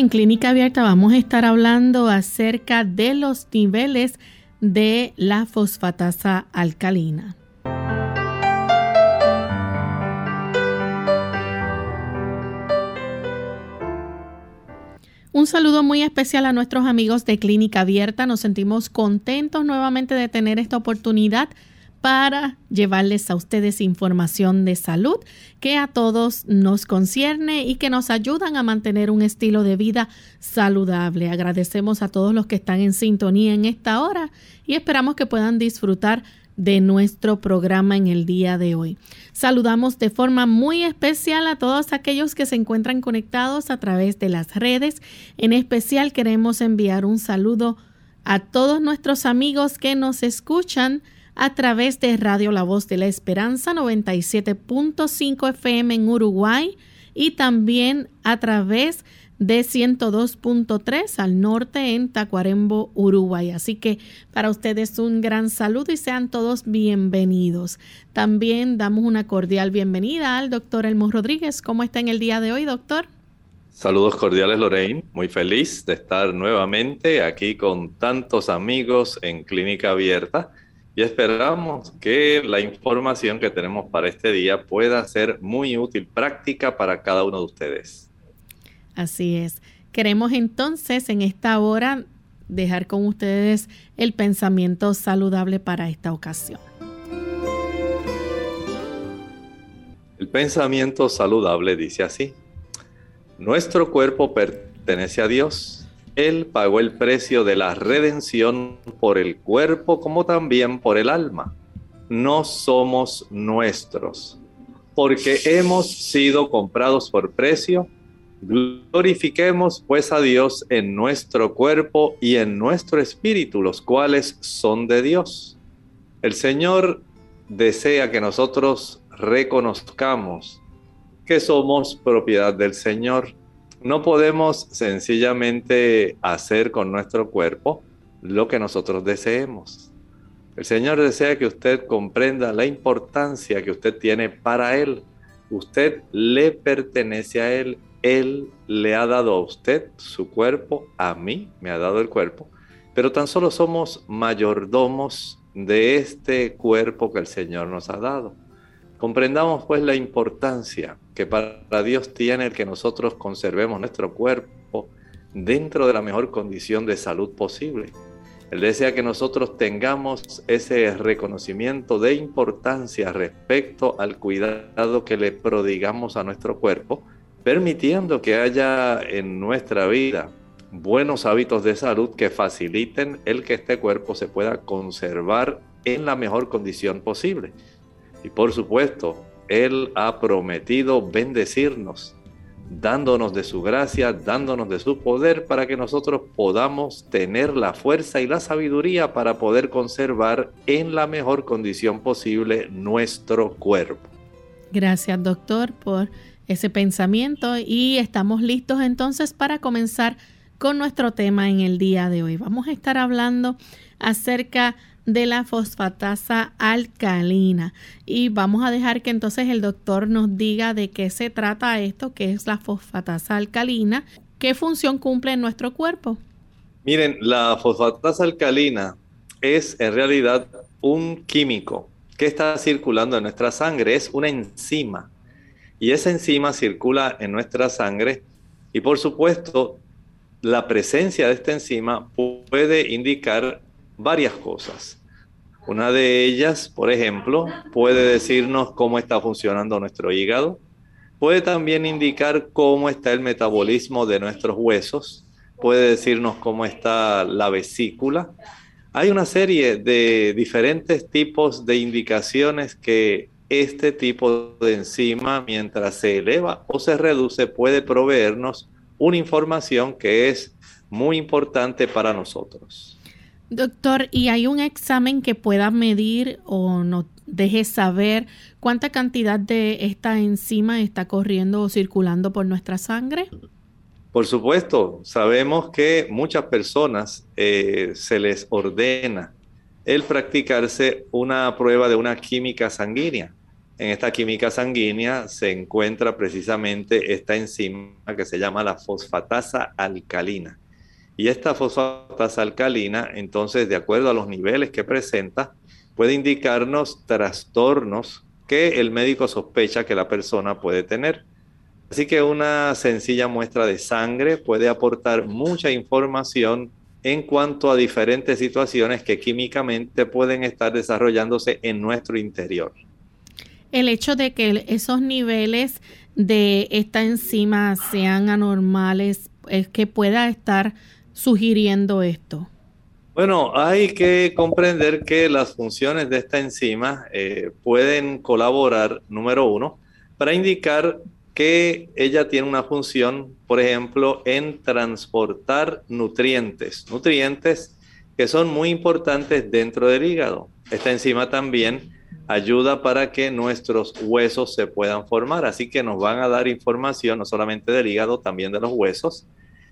En Clínica Abierta vamos a estar hablando acerca de los niveles de la fosfatasa alcalina. Un saludo muy especial a nuestros amigos de Clínica Abierta. Nos sentimos contentos nuevamente de tener esta oportunidad para llevarles a ustedes información de salud que a todos nos concierne y que nos ayudan a mantener un estilo de vida saludable. Agradecemos a todos los que están en sintonía en esta hora y esperamos que puedan disfrutar de nuestro programa en el día de hoy. Saludamos de forma muy especial a todos aquellos que se encuentran conectados a través de las redes. En especial queremos enviar un saludo a todos nuestros amigos que nos escuchan a través de Radio La Voz de la Esperanza 97.5 FM en Uruguay y también a través de 102.3 al norte en Tacuarembo, Uruguay. Así que para ustedes un gran saludo y sean todos bienvenidos. También damos una cordial bienvenida al doctor Elmo Rodríguez. ¿Cómo está en el día de hoy, doctor? Saludos cordiales, Lorraine. Muy feliz de estar nuevamente aquí con tantos amigos en Clínica Abierta y esperamos que la información que tenemos para este día pueda ser muy útil, práctica para cada uno de ustedes. Así es. Queremos entonces en esta hora dejar con ustedes el pensamiento saludable para esta ocasión. El pensamiento saludable dice así, nuestro cuerpo pertenece a Dios él pagó el precio de la redención por el cuerpo como también por el alma. No somos nuestros, porque hemos sido comprados por precio. Glorifiquemos pues a Dios en nuestro cuerpo y en nuestro espíritu, los cuales son de Dios. El Señor desea que nosotros reconozcamos que somos propiedad del Señor no podemos sencillamente hacer con nuestro cuerpo lo que nosotros deseemos. El Señor desea que usted comprenda la importancia que usted tiene para Él. Usted le pertenece a Él. Él le ha dado a usted su cuerpo, a mí me ha dado el cuerpo, pero tan solo somos mayordomos de este cuerpo que el Señor nos ha dado. Comprendamos pues la importancia que para Dios tiene el que nosotros conservemos nuestro cuerpo dentro de la mejor condición de salud posible. Él desea que nosotros tengamos ese reconocimiento de importancia respecto al cuidado que le prodigamos a nuestro cuerpo, permitiendo que haya en nuestra vida buenos hábitos de salud que faciliten el que este cuerpo se pueda conservar en la mejor condición posible. Y por supuesto, Él ha prometido bendecirnos, dándonos de su gracia, dándonos de su poder para que nosotros podamos tener la fuerza y la sabiduría para poder conservar en la mejor condición posible nuestro cuerpo. Gracias, doctor, por ese pensamiento y estamos listos entonces para comenzar con nuestro tema en el día de hoy. Vamos a estar hablando acerca de de la fosfatasa alcalina. Y vamos a dejar que entonces el doctor nos diga de qué se trata esto, qué es la fosfatasa alcalina, qué función cumple en nuestro cuerpo. Miren, la fosfatasa alcalina es en realidad un químico que está circulando en nuestra sangre, es una enzima. Y esa enzima circula en nuestra sangre y por supuesto la presencia de esta enzima puede indicar varias cosas. Una de ellas, por ejemplo, puede decirnos cómo está funcionando nuestro hígado. Puede también indicar cómo está el metabolismo de nuestros huesos. Puede decirnos cómo está la vesícula. Hay una serie de diferentes tipos de indicaciones que este tipo de enzima, mientras se eleva o se reduce, puede proveernos una información que es muy importante para nosotros. Doctor, ¿y hay un examen que pueda medir o nos deje saber cuánta cantidad de esta enzima está corriendo o circulando por nuestra sangre? Por supuesto, sabemos que muchas personas eh, se les ordena el practicarse una prueba de una química sanguínea. En esta química sanguínea se encuentra precisamente esta enzima que se llama la fosfatasa alcalina. Y esta fosfatasa alcalina, entonces, de acuerdo a los niveles que presenta, puede indicarnos trastornos que el médico sospecha que la persona puede tener. Así que una sencilla muestra de sangre puede aportar mucha información en cuanto a diferentes situaciones que químicamente pueden estar desarrollándose en nuestro interior. El hecho de que esos niveles de esta enzima sean anormales es que pueda estar sugiriendo esto. Bueno, hay que comprender que las funciones de esta enzima eh, pueden colaborar, número uno, para indicar que ella tiene una función, por ejemplo, en transportar nutrientes, nutrientes que son muy importantes dentro del hígado. Esta enzima también ayuda para que nuestros huesos se puedan formar, así que nos van a dar información no solamente del hígado, también de los huesos.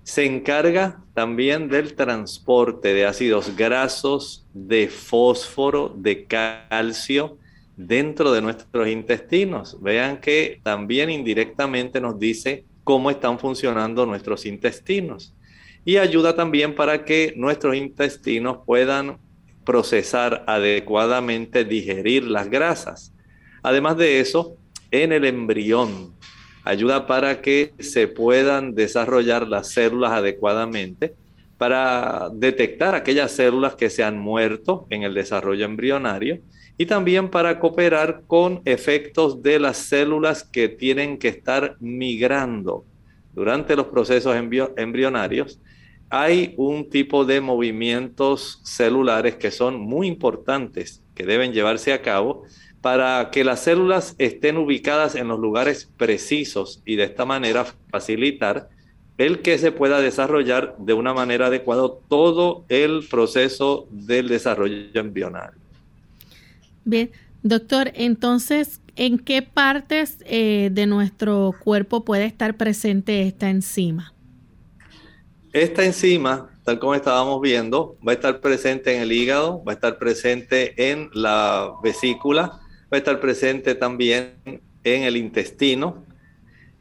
Se encarga también del transporte de ácidos grasos, de fósforo, de calcio, dentro de nuestros intestinos. Vean que también indirectamente nos dice cómo están funcionando nuestros intestinos. Y ayuda también para que nuestros intestinos puedan procesar adecuadamente, digerir las grasas. Además de eso, en el embrión ayuda para que se puedan desarrollar las células adecuadamente, para detectar aquellas células que se han muerto en el desarrollo embrionario y también para cooperar con efectos de las células que tienen que estar migrando durante los procesos embrionarios. Hay un tipo de movimientos celulares que son muy importantes, que deben llevarse a cabo para que las células estén ubicadas en los lugares precisos y de esta manera facilitar el que se pueda desarrollar de una manera adecuada todo el proceso del desarrollo embrionario. Bien, doctor, entonces, ¿en qué partes eh, de nuestro cuerpo puede estar presente esta enzima? Esta enzima, tal como estábamos viendo, va a estar presente en el hígado, va a estar presente en la vesícula, va a estar presente también en el intestino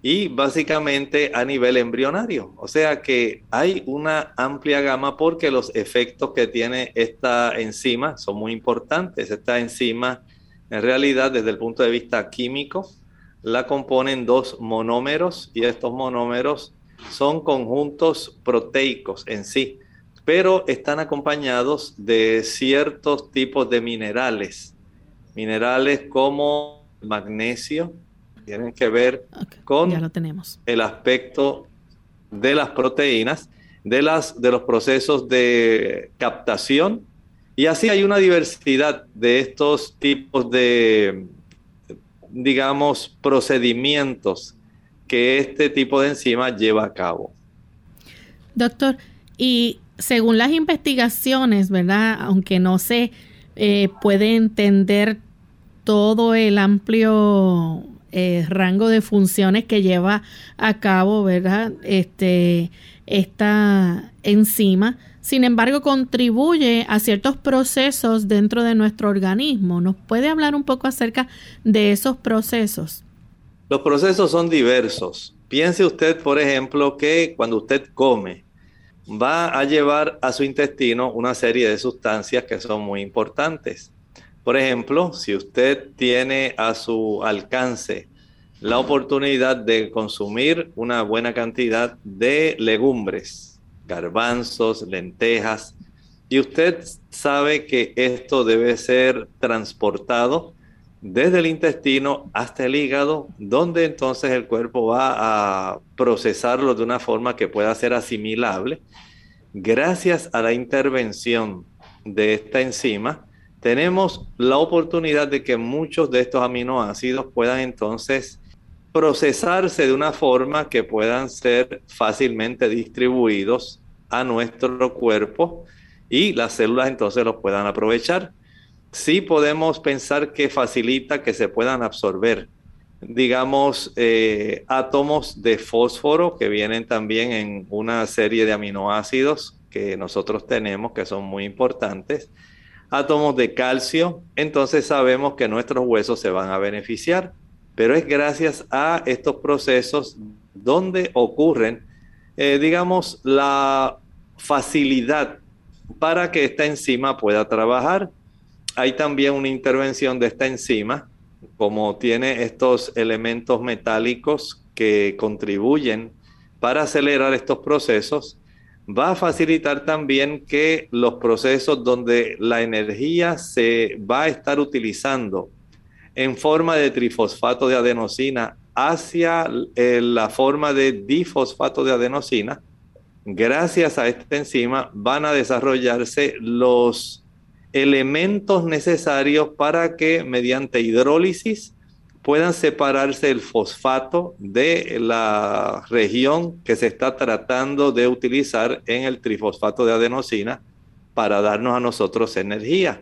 y básicamente a nivel embrionario. O sea que hay una amplia gama porque los efectos que tiene esta enzima son muy importantes. Esta enzima, en realidad, desde el punto de vista químico, la componen dos monómeros y estos monómeros son conjuntos proteicos en sí, pero están acompañados de ciertos tipos de minerales, minerales como magnesio, tienen que ver con el aspecto de las proteínas, de, las, de los procesos de captación, y así hay una diversidad de estos tipos de, digamos, procedimientos que este tipo de enzima lleva a cabo. Doctor, y según las investigaciones, ¿verdad? Aunque no se eh, puede entender todo el amplio eh, rango de funciones que lleva a cabo, ¿verdad? Este, esta enzima. Sin embargo, contribuye a ciertos procesos dentro de nuestro organismo. ¿Nos puede hablar un poco acerca de esos procesos? Los procesos son diversos. Piense usted, por ejemplo, que cuando usted come, va a llevar a su intestino una serie de sustancias que son muy importantes. Por ejemplo, si usted tiene a su alcance la oportunidad de consumir una buena cantidad de legumbres, garbanzos, lentejas, y usted sabe que esto debe ser transportado desde el intestino hasta el hígado, donde entonces el cuerpo va a procesarlo de una forma que pueda ser asimilable. Gracias a la intervención de esta enzima, tenemos la oportunidad de que muchos de estos aminoácidos puedan entonces procesarse de una forma que puedan ser fácilmente distribuidos a nuestro cuerpo y las células entonces los puedan aprovechar. Sí podemos pensar que facilita que se puedan absorber, digamos, eh, átomos de fósforo que vienen también en una serie de aminoácidos que nosotros tenemos que son muy importantes, átomos de calcio, entonces sabemos que nuestros huesos se van a beneficiar, pero es gracias a estos procesos donde ocurren, eh, digamos, la facilidad para que esta enzima pueda trabajar. Hay también una intervención de esta enzima, como tiene estos elementos metálicos que contribuyen para acelerar estos procesos, va a facilitar también que los procesos donde la energía se va a estar utilizando en forma de trifosfato de adenosina hacia eh, la forma de difosfato de adenosina, gracias a esta enzima van a desarrollarse los elementos necesarios para que mediante hidrólisis puedan separarse el fosfato de la región que se está tratando de utilizar en el trifosfato de adenosina para darnos a nosotros energía.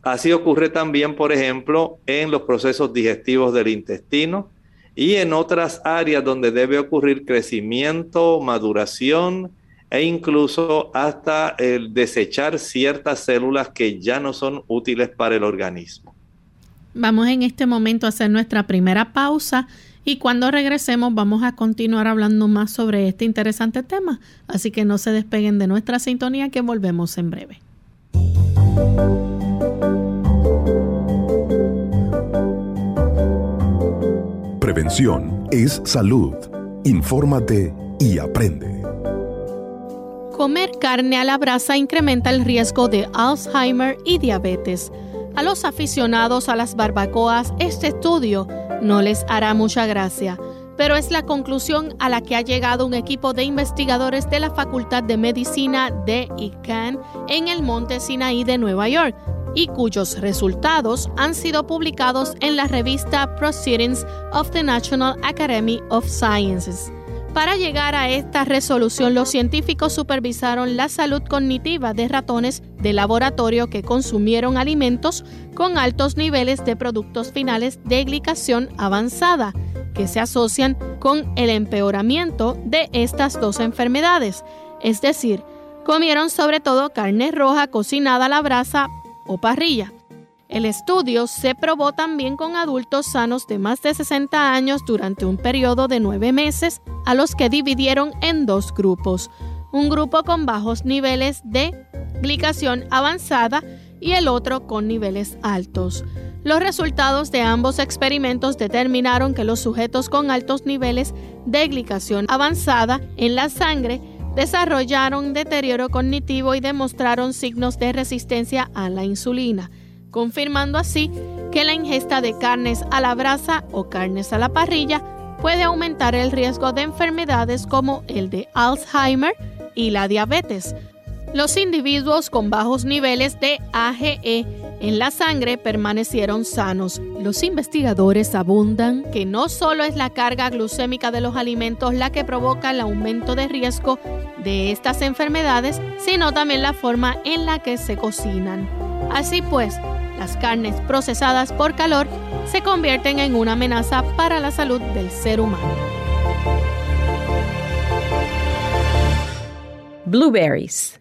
Así ocurre también, por ejemplo, en los procesos digestivos del intestino y en otras áreas donde debe ocurrir crecimiento, maduración e incluso hasta el desechar ciertas células que ya no son útiles para el organismo. Vamos en este momento a hacer nuestra primera pausa y cuando regresemos vamos a continuar hablando más sobre este interesante tema. Así que no se despeguen de nuestra sintonía que volvemos en breve. Prevención es salud. Infórmate y aprende. Comer carne a la brasa incrementa el riesgo de Alzheimer y diabetes. A los aficionados a las barbacoas, este estudio no les hará mucha gracia, pero es la conclusión a la que ha llegado un equipo de investigadores de la Facultad de Medicina de ICANN en el Monte Sinaí de Nueva York y cuyos resultados han sido publicados en la revista Proceedings of the National Academy of Sciences. Para llegar a esta resolución, los científicos supervisaron la salud cognitiva de ratones de laboratorio que consumieron alimentos con altos niveles de productos finales de glicación avanzada, que se asocian con el empeoramiento de estas dos enfermedades. Es decir, comieron sobre todo carne roja cocinada a la brasa o parrilla. El estudio se probó también con adultos sanos de más de 60 años durante un periodo de nueve meses, a los que dividieron en dos grupos, un grupo con bajos niveles de glicación avanzada y el otro con niveles altos. Los resultados de ambos experimentos determinaron que los sujetos con altos niveles de glicación avanzada en la sangre desarrollaron deterioro cognitivo y demostraron signos de resistencia a la insulina confirmando así que la ingesta de carnes a la brasa o carnes a la parrilla puede aumentar el riesgo de enfermedades como el de Alzheimer y la diabetes. Los individuos con bajos niveles de AGE en la sangre permanecieron sanos. Los investigadores abundan que no solo es la carga glucémica de los alimentos la que provoca el aumento de riesgo de estas enfermedades, sino también la forma en la que se cocinan. Así pues, las carnes procesadas por calor se convierten en una amenaza para la salud del ser humano. Blueberries.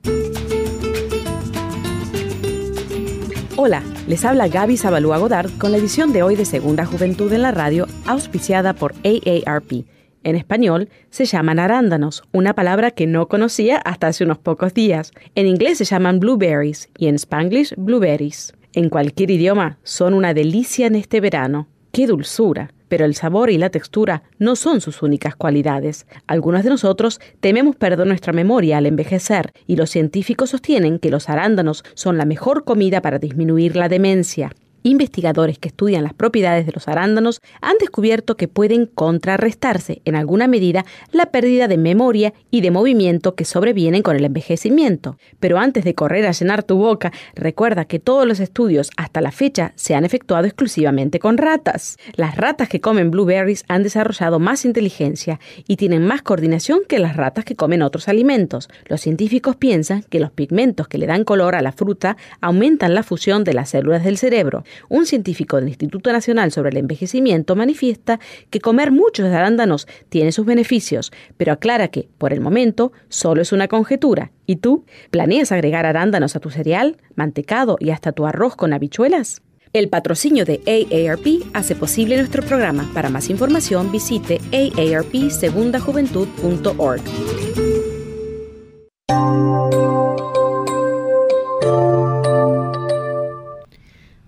Hola, les habla Gaby Zabalúa Godard con la edición de hoy de Segunda Juventud en la Radio, auspiciada por AARP. En español se llaman arándanos, una palabra que no conocía hasta hace unos pocos días. En inglés se llaman blueberries y en spanglish blueberries en cualquier idioma son una delicia en este verano. ¡Qué dulzura! Pero el sabor y la textura no son sus únicas cualidades. Algunos de nosotros tememos perder nuestra memoria al envejecer y los científicos sostienen que los arándanos son la mejor comida para disminuir la demencia. Investigadores que estudian las propiedades de los arándanos han descubierto que pueden contrarrestarse en alguna medida la pérdida de memoria y de movimiento que sobrevienen con el envejecimiento. Pero antes de correr a llenar tu boca, recuerda que todos los estudios hasta la fecha se han efectuado exclusivamente con ratas. Las ratas que comen blueberries han desarrollado más inteligencia y tienen más coordinación que las ratas que comen otros alimentos. Los científicos piensan que los pigmentos que le dan color a la fruta aumentan la fusión de las células del cerebro. Un científico del Instituto Nacional sobre el Envejecimiento manifiesta que comer muchos arándanos tiene sus beneficios, pero aclara que, por el momento, solo es una conjetura. ¿Y tú? ¿Planeas agregar arándanos a tu cereal, mantecado y hasta tu arroz con habichuelas? El patrocinio de AARP hace posible nuestro programa. Para más información visite aarpsegundajuventud.org.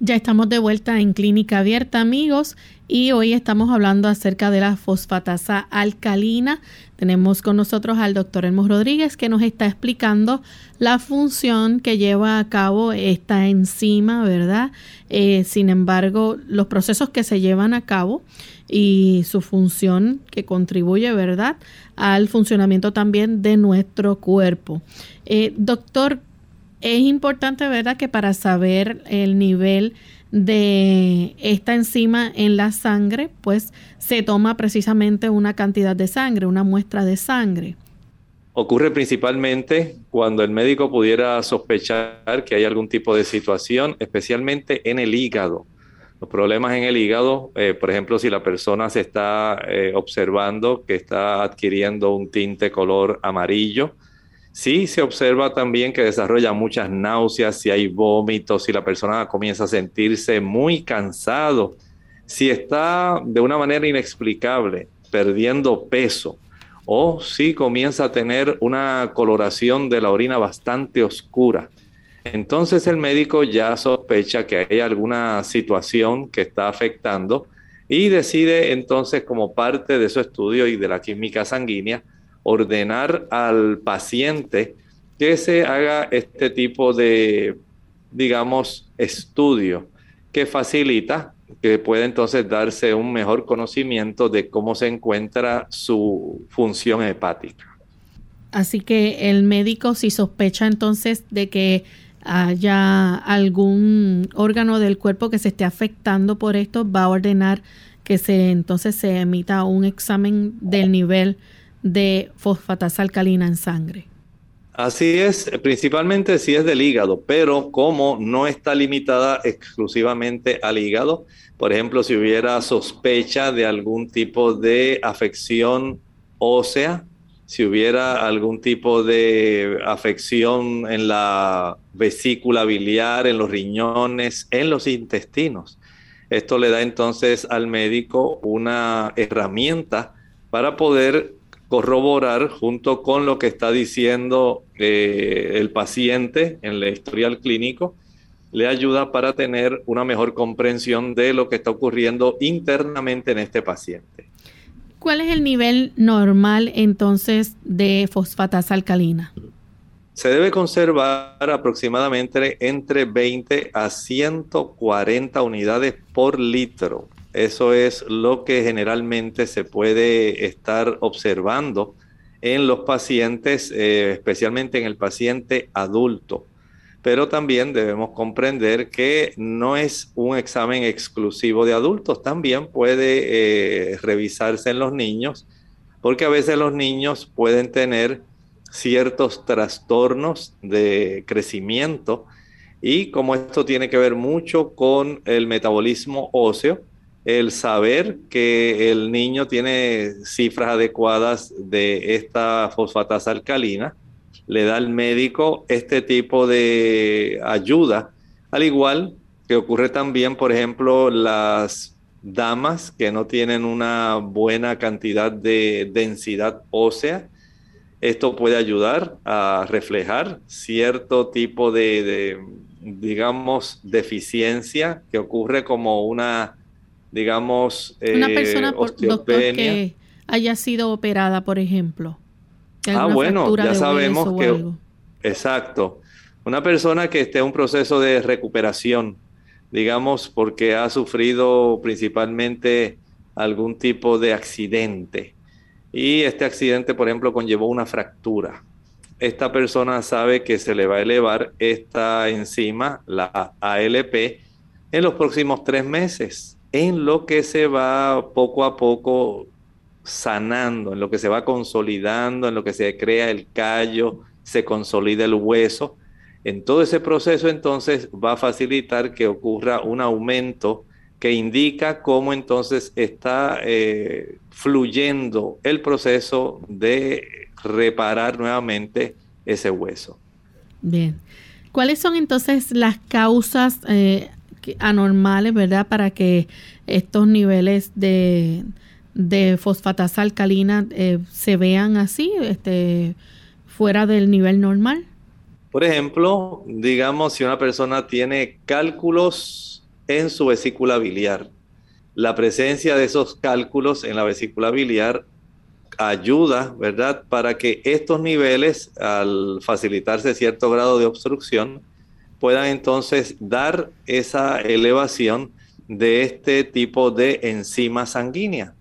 Ya estamos de vuelta en Clínica Abierta, amigos, y hoy estamos hablando acerca de la fosfatasa alcalina. Tenemos con nosotros al doctor Elmo Rodríguez que nos está explicando la función que lleva a cabo esta enzima, ¿verdad? Eh, sin embargo, los procesos que se llevan a cabo y su función que contribuye, ¿verdad?, al funcionamiento también de nuestro cuerpo. Eh, doctor, es importante, ¿verdad?, que para saber el nivel de esta enzima en la sangre, pues se toma precisamente una cantidad de sangre, una muestra de sangre. Ocurre principalmente cuando el médico pudiera sospechar que hay algún tipo de situación, especialmente en el hígado. Los problemas en el hígado, eh, por ejemplo, si la persona se está eh, observando que está adquiriendo un tinte color amarillo, Sí, se observa también que desarrolla muchas náuseas, si hay vómitos, si la persona comienza a sentirse muy cansado, si está de una manera inexplicable perdiendo peso o si comienza a tener una coloración de la orina bastante oscura. Entonces el médico ya sospecha que hay alguna situación que está afectando y decide entonces como parte de su estudio y de la química sanguínea ordenar al paciente que se haga este tipo de, digamos, estudio que facilita que pueda entonces darse un mejor conocimiento de cómo se encuentra su función hepática. Así que el médico si sospecha entonces de que haya algún órgano del cuerpo que se esté afectando por esto, va a ordenar que se entonces se emita un examen del nivel de fosfatasa alcalina en sangre. Así es, principalmente si es del hígado, pero como no está limitada exclusivamente al hígado, por ejemplo, si hubiera sospecha de algún tipo de afección ósea, si hubiera algún tipo de afección en la vesícula biliar, en los riñones, en los intestinos. Esto le da entonces al médico una herramienta para poder corroborar junto con lo que está diciendo eh, el paciente en el historial clínico, le ayuda para tener una mejor comprensión de lo que está ocurriendo internamente en este paciente. ¿Cuál es el nivel normal entonces de fosfatasa alcalina? Se debe conservar aproximadamente entre 20 a 140 unidades por litro. Eso es lo que generalmente se puede estar observando en los pacientes, eh, especialmente en el paciente adulto. Pero también debemos comprender que no es un examen exclusivo de adultos, también puede eh, revisarse en los niños, porque a veces los niños pueden tener ciertos trastornos de crecimiento y como esto tiene que ver mucho con el metabolismo óseo, el saber que el niño tiene cifras adecuadas de esta fosfatasa alcalina, le da al médico este tipo de ayuda, al igual que ocurre también, por ejemplo, las damas que no tienen una buena cantidad de densidad ósea. Esto puede ayudar a reflejar cierto tipo de, de digamos, deficiencia que ocurre como una digamos, una eh, persona, doctor, que haya sido operada, por ejemplo. Ah, bueno, ya sabemos que... Exacto. Una persona que esté en un proceso de recuperación digamos, porque ha sufrido principalmente algún tipo de accidente. Y este accidente, por ejemplo, conllevó una fractura. Esta persona sabe que se le va a elevar esta enzima, la ALP, en los próximos tres meses, en lo que se va poco a poco sanando, en lo que se va consolidando, en lo que se crea el callo, se consolida el hueso. En todo ese proceso entonces va a facilitar que ocurra un aumento que indica cómo entonces está eh, fluyendo el proceso de reparar nuevamente ese hueso. Bien. ¿Cuáles son entonces las causas eh, anormales, verdad, para que estos niveles de, de fosfatasa alcalina eh, se vean así, este, fuera del nivel normal? Por ejemplo, digamos si una persona tiene cálculos en su vesícula biliar, la presencia de esos cálculos en la vesícula biliar ayuda, ¿verdad?, para que estos niveles, al facilitarse cierto grado de obstrucción, puedan entonces dar esa elevación de este tipo de enzima sanguínea.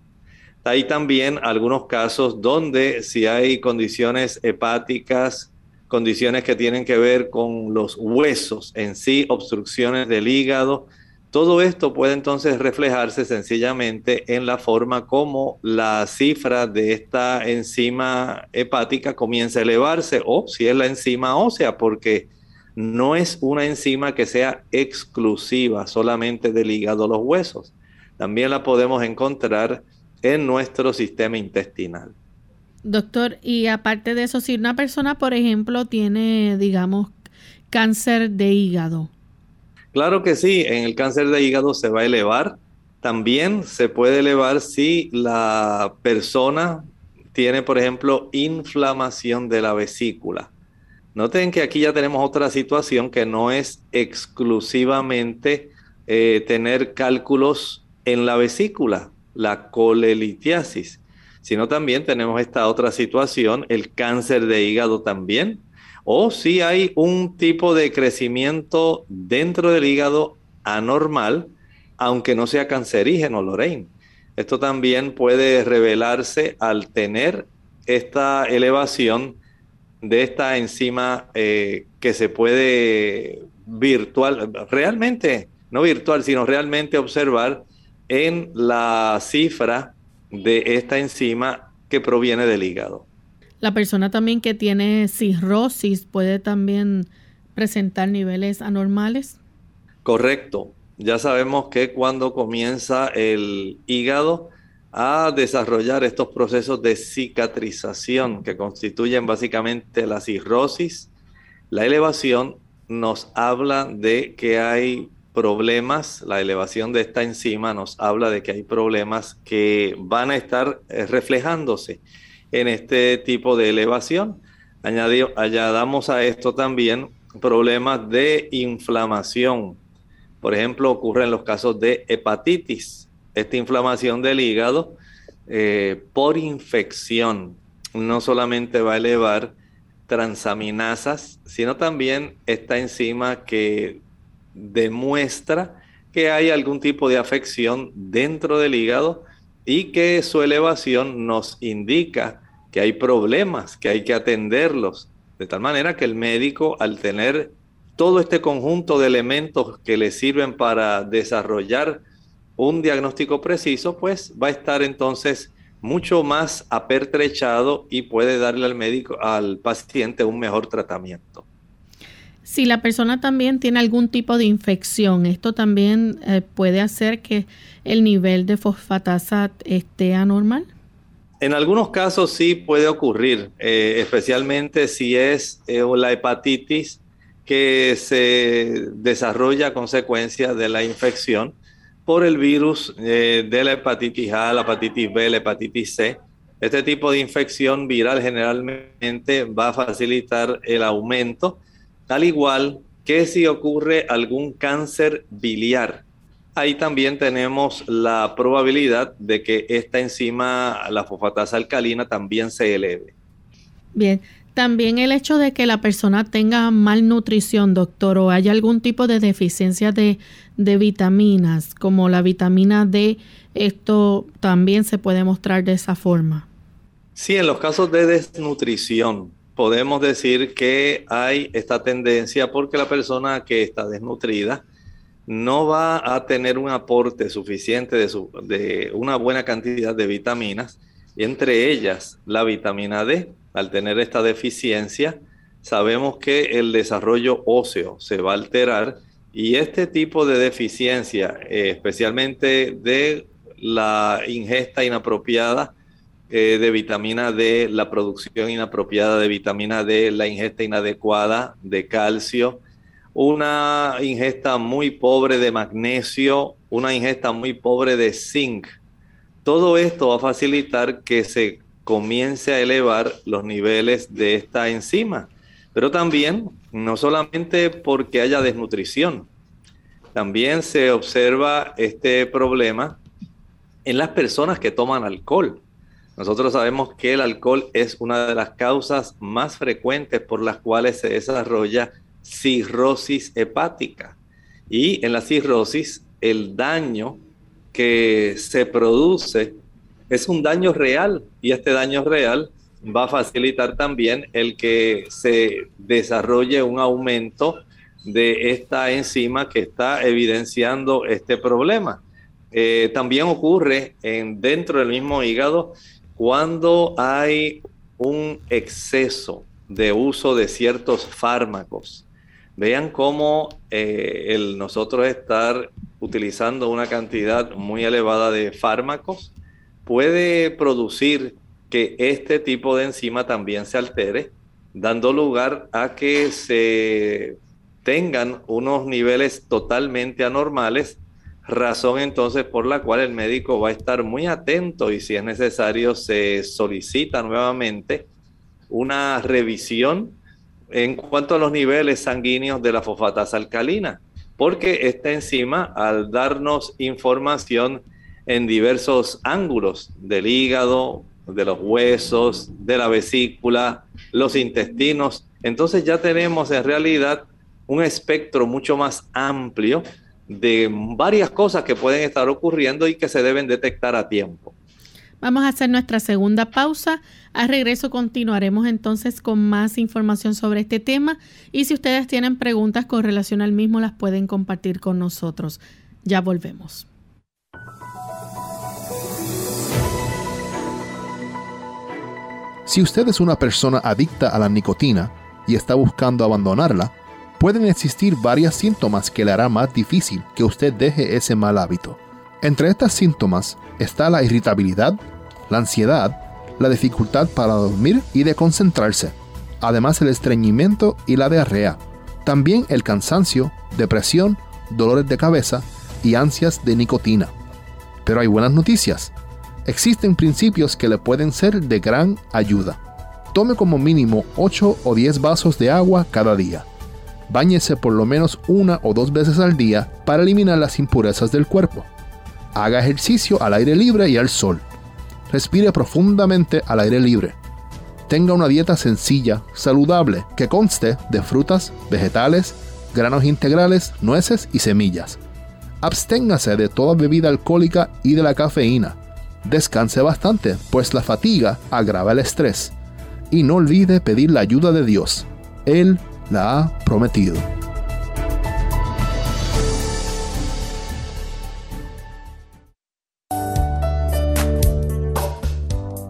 Hay también algunos casos donde si hay condiciones hepáticas, condiciones que tienen que ver con los huesos en sí, obstrucciones del hígado, todo esto puede entonces reflejarse sencillamente en la forma como la cifra de esta enzima hepática comienza a elevarse o si es la enzima ósea, porque no es una enzima que sea exclusiva solamente del hígado los huesos. También la podemos encontrar en nuestro sistema intestinal. Doctor, y aparte de eso, si una persona, por ejemplo, tiene, digamos, cáncer de hígado. Claro que sí, en el cáncer de hígado se va a elevar. También se puede elevar si la persona tiene, por ejemplo, inflamación de la vesícula. Noten que aquí ya tenemos otra situación que no es exclusivamente eh, tener cálculos en la vesícula la colelitiasis, sino también tenemos esta otra situación, el cáncer de hígado también, o si hay un tipo de crecimiento dentro del hígado anormal, aunque no sea cancerígeno, Lorraine. Esto también puede revelarse al tener esta elevación de esta enzima eh, que se puede virtual, realmente, no virtual, sino realmente observar en la cifra de esta enzima que proviene del hígado. La persona también que tiene cirrosis puede también presentar niveles anormales. Correcto. Ya sabemos que cuando comienza el hígado a desarrollar estos procesos de cicatrización que constituyen básicamente la cirrosis, la elevación nos habla de que hay problemas, la elevación de esta enzima nos habla de que hay problemas que van a estar eh, reflejándose en este tipo de elevación. añadamos a esto también problemas de inflamación. Por ejemplo, ocurre en los casos de hepatitis. Esta inflamación del hígado eh, por infección no solamente va a elevar transaminasas, sino también esta enzima que demuestra que hay algún tipo de afección dentro del hígado y que su elevación nos indica que hay problemas, que hay que atenderlos. De tal manera que el médico, al tener todo este conjunto de elementos que le sirven para desarrollar un diagnóstico preciso, pues va a estar entonces mucho más apertrechado y puede darle al médico, al paciente un mejor tratamiento. Si la persona también tiene algún tipo de infección, esto también eh, puede hacer que el nivel de fosfatasa esté anormal. En algunos casos sí puede ocurrir, eh, especialmente si es eh, la hepatitis que se desarrolla a consecuencia de la infección por el virus de la hepatitis A, la hepatitis B, la hepatitis C. Este tipo de infección viral generalmente va a facilitar el aumento al igual que si ocurre algún cáncer biliar. Ahí también tenemos la probabilidad de que esta enzima, la fosfatasa alcalina, también se eleve. Bien, También el hecho de que la persona tenga malnutrición, doctor, o haya algún tipo de deficiencia de, vitaminas, como la vitamina D, esto también se puede mostrar de esa forma. Sí, en los casos de desnutrición, podemos decir que hay esta tendencia porque la persona que está desnutrida no va a tener un aporte suficiente de, una buena cantidad de vitaminas, entre ellas la vitamina D. Al tener esta deficiencia, sabemos que el desarrollo óseo se va a alterar y este tipo de deficiencia, eh, especialmente de la ingesta inapropiada eh, de vitamina D, la producción inapropiada de vitamina D, la ingesta inadecuada de calcio, una ingesta muy pobre de magnesio, una ingesta muy pobre de zinc. Todo esto va a facilitar que se comience a elevar los niveles de esta enzima. Pero también, no solamente porque haya desnutrición, también se observa este problema en las personas que toman alcohol. Nosotros sabemos que el alcohol es una de las causas más frecuentes por las cuales se desarrolla cirrosis hepática. Y en la cirrosis, el daño que se produce es un daño real y este daño real va a facilitar también el que se desarrolle un aumento de esta enzima que está evidenciando este problema. Eh, también ocurre en, dentro del mismo hígado cuando hay un exceso de uso de ciertos fármacos, vean cómo eh, el nosotros estar utilizando una cantidad muy elevada de fármacos puede producir que este tipo de enzima también se altere, dando lugar a que se tengan unos niveles totalmente anormales razón entonces por la cual el médico va a estar muy atento y si es necesario se solicita nuevamente una revisión en cuanto a los niveles sanguíneos de la fosfatasa alcalina, porque esta enzima al darnos información en diversos ángulos del hígado, de los huesos, de la vesícula, los intestinos, entonces ya tenemos en realidad un espectro mucho más amplio de varias cosas que pueden estar ocurriendo y que se deben detectar a tiempo. Vamos a hacer nuestra segunda pausa. Al regreso continuaremos entonces con más información sobre este tema y si ustedes tienen preguntas con relación al mismo las pueden compartir con nosotros. Ya volvemos. Si usted es una persona adicta a la nicotina y está buscando abandonarla, pueden existir varios síntomas que le harán más difícil que usted deje ese mal hábito. Entre estos síntomas está la irritabilidad, la ansiedad, la dificultad para dormir y de concentrarse, además el estreñimiento y la diarrea, también el cansancio, depresión, dolores de cabeza y ansias de nicotina. Pero hay buenas noticias. Existen principios que le pueden ser de gran ayuda. Tome como mínimo 8 o 10 vasos de agua cada día Báñese por lo menos una o dos veces al día para eliminar las impurezas del cuerpo. Haga ejercicio al aire libre y al sol. Respire profundamente al aire libre. Tenga una dieta sencilla, saludable, que conste de frutas, vegetales, granos integrales, nueces y semillas. Absténgase de toda bebida alcohólica y de la cafeína. Descanse bastante, pues la fatiga agrava el estrés. Y no olvide pedir la ayuda de Dios. Él la ha prometido.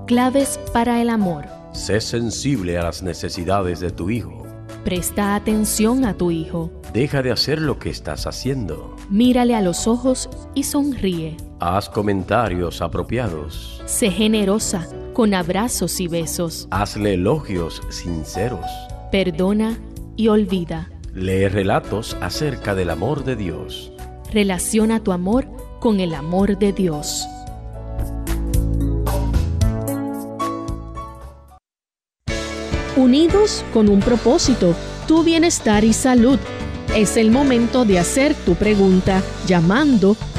Claves para el amor. Sé sensible a las necesidades de tu hijo. Presta atención a tu hijo. Deja de hacer lo que estás haciendo. Mírale a los ojos y sonríe. Haz comentarios apropiados. Sé generosa con abrazos y besos. Hazle elogios sinceros. Perdona y olvida. Lee relatos acerca del amor de Dios. Relaciona tu amor con el amor de Dios. Unidos con un propósito, tu bienestar y salud. Es el momento de hacer tu pregunta llamando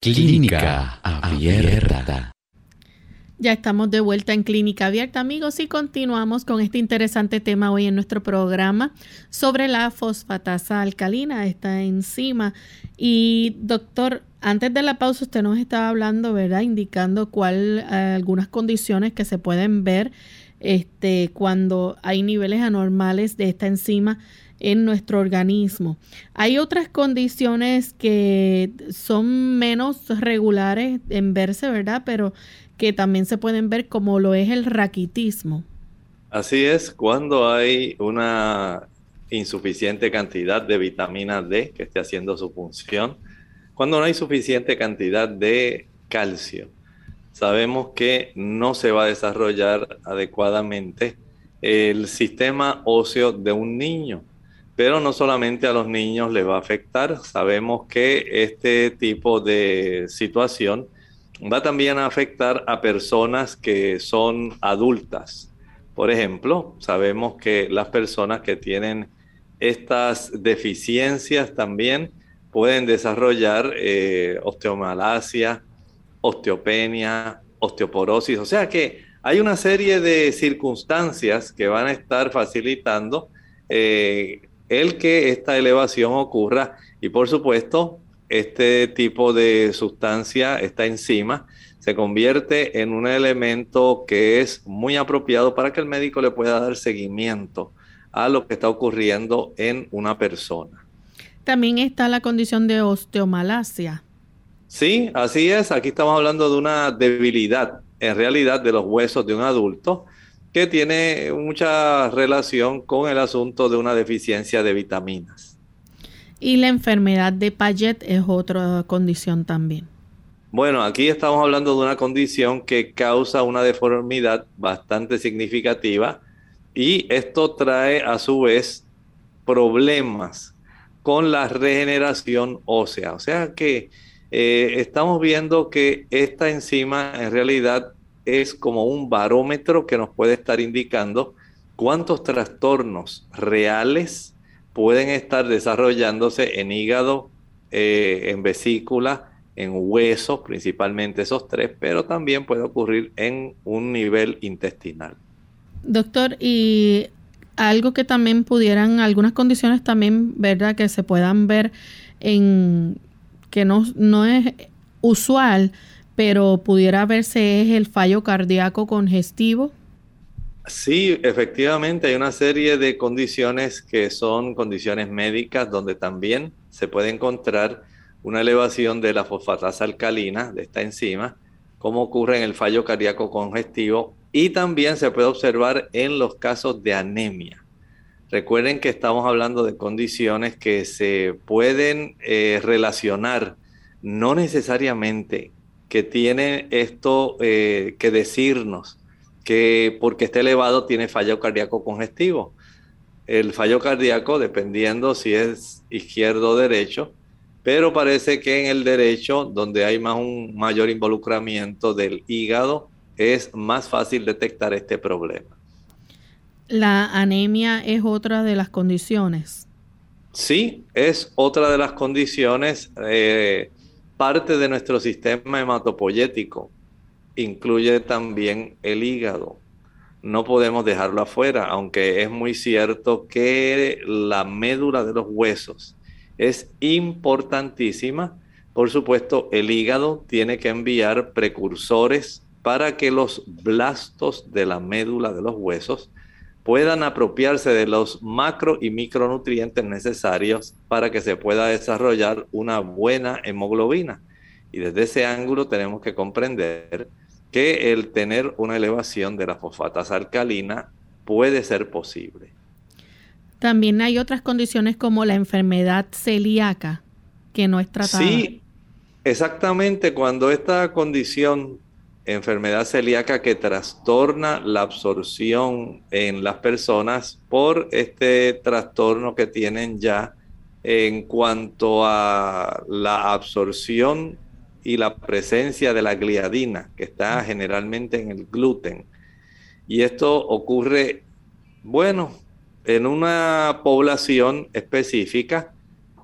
Clínica Abierta. Ya estamos de vuelta en Clínica Abierta, amigos, y continuamos con este interesante tema hoy en nuestro programa sobre la fosfatasa alcalina, esta enzima. Y doctor, antes de la pausa usted nos estaba hablando, ¿verdad? Indicando cuál eh, algunas condiciones que se pueden ver este, cuando hay niveles anormales de esta enzima en nuestro organismo. Hay otras condiciones que son menos regulares en verse, ¿verdad? Pero que también se pueden ver como lo es el raquitismo. Así es, cuando hay una insuficiente cantidad de vitamina D que esté haciendo su función, cuando no hay suficiente cantidad de calcio, sabemos que no se va a desarrollar adecuadamente el sistema óseo de un niño. Pero no solamente a los niños les va a afectar, sabemos que este tipo de situación va también a afectar a personas que son adultas. Por ejemplo, sabemos que las personas que tienen estas deficiencias también pueden desarrollar eh, osteomalacia, osteopenia, osteoporosis. O sea que hay una serie de circunstancias que van a estar facilitando eh, el que esta elevación ocurra y por supuesto este tipo de sustancia, esta enzima, se convierte en un elemento que es muy apropiado para que el médico le pueda dar seguimiento a lo que está ocurriendo en una persona. También está la condición de osteomalacia. Sí, así es. Aquí estamos hablando de una debilidad en realidad de los huesos de un adulto que tiene mucha relación con el asunto de una deficiencia de vitaminas. Y la enfermedad de Paget es otra condición también. Bueno, aquí estamos hablando de una condición que causa una deformidad bastante significativa y esto trae a su vez problemas con la regeneración ósea. O sea que eh, estamos viendo que esta enzima en realidad es como un barómetro que nos puede estar indicando cuántos trastornos reales pueden estar desarrollándose en hígado, eh, en vesícula, en huesos, principalmente esos tres, pero también puede ocurrir en un nivel intestinal. Doctor, y algo que también pudieran, algunas condiciones también, ¿verdad? Que se puedan ver en, que no, no es usual, pero pudiera verse es el fallo cardíaco congestivo. Sí, efectivamente hay una serie de condiciones que son condiciones médicas donde también se puede encontrar una elevación de la fosfatasa alcalina, de esta enzima, como ocurre en el fallo cardíaco congestivo y también se puede observar en los casos de anemia. Recuerden que estamos hablando de condiciones que se pueden eh, relacionar, no necesariamente que tiene esto eh, que decirnos que porque esté elevado tiene fallo cardíaco congestivo. El fallo cardíaco, dependiendo si es izquierdo o derecho, pero parece que en el derecho, donde hay más un mayor involucramiento del hígado, es más fácil detectar este problema. ¿La anemia es otra de las condiciones? Sí, es otra de las condiciones, eh, parte de nuestro sistema hematopoyético incluye también el hígado. No podemos dejarlo afuera, aunque es muy cierto que la médula de los huesos es importantísima. Por supuesto, el hígado tiene que enviar precursores para que los blastos de la médula de los huesos puedan apropiarse de los macro y micronutrientes necesarios para que se pueda desarrollar una buena hemoglobina. Y desde ese ángulo tenemos que comprender que el tener una elevación de la fosfatasa alcalina puede ser posible. También hay otras condiciones como la enfermedad celíaca que no es tratada. Sí, exactamente. Cuando esta condición enfermedad celíaca que trastorna la absorción en las personas por este trastorno que tienen ya en cuanto a la absorción y la presencia de la gliadina, que está generalmente en el gluten. Y esto ocurre, bueno, en una población específica,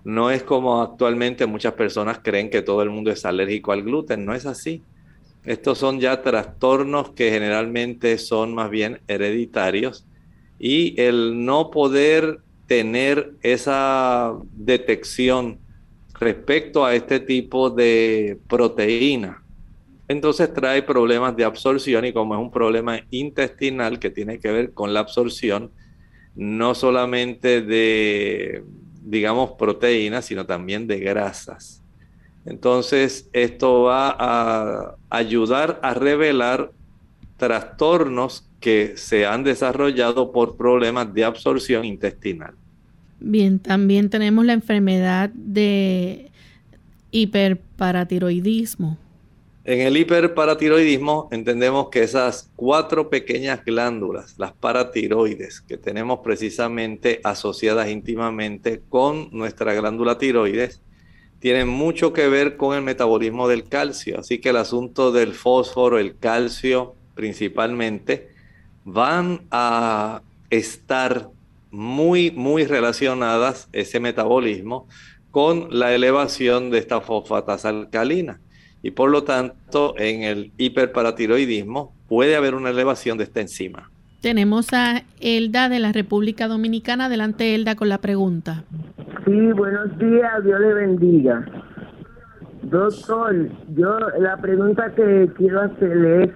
no es como actualmente muchas personas creen que todo el mundo es alérgico al gluten, no es así. Estos son ya trastornos que generalmente son más bien hereditarios y el no poder tener esa detección respecto a este tipo de proteína, entonces trae problemas de absorción y como es un problema intestinal que tiene que ver con la absorción, no solamente de, digamos, proteínas, sino también de grasas. Entonces, esto va a ayudar a revelar trastornos que se han desarrollado por problemas de absorción intestinal. Bien, también tenemos la enfermedad de hiperparatiroidismo. En el hiperparatiroidismo entendemos que esas cuatro pequeñas glándulas, las paratiroides, que tenemos precisamente asociadas íntimamente con nuestra glándula tiroides, tienen mucho que ver con el metabolismo del calcio. Así que el asunto del fósforo, el calcio principalmente, van a estar muy, muy relacionadas, ese metabolismo, con la elevación de esta fosfatasa alcalina y por lo tanto en el hiperparatiroidismo puede haber una elevación de esta enzima. Tenemos a Elda de la República Dominicana. Adelante, Elda, con la pregunta. Sí, buenos días, Dios le bendiga. Doctor, yo la pregunta que quiero hacerle es,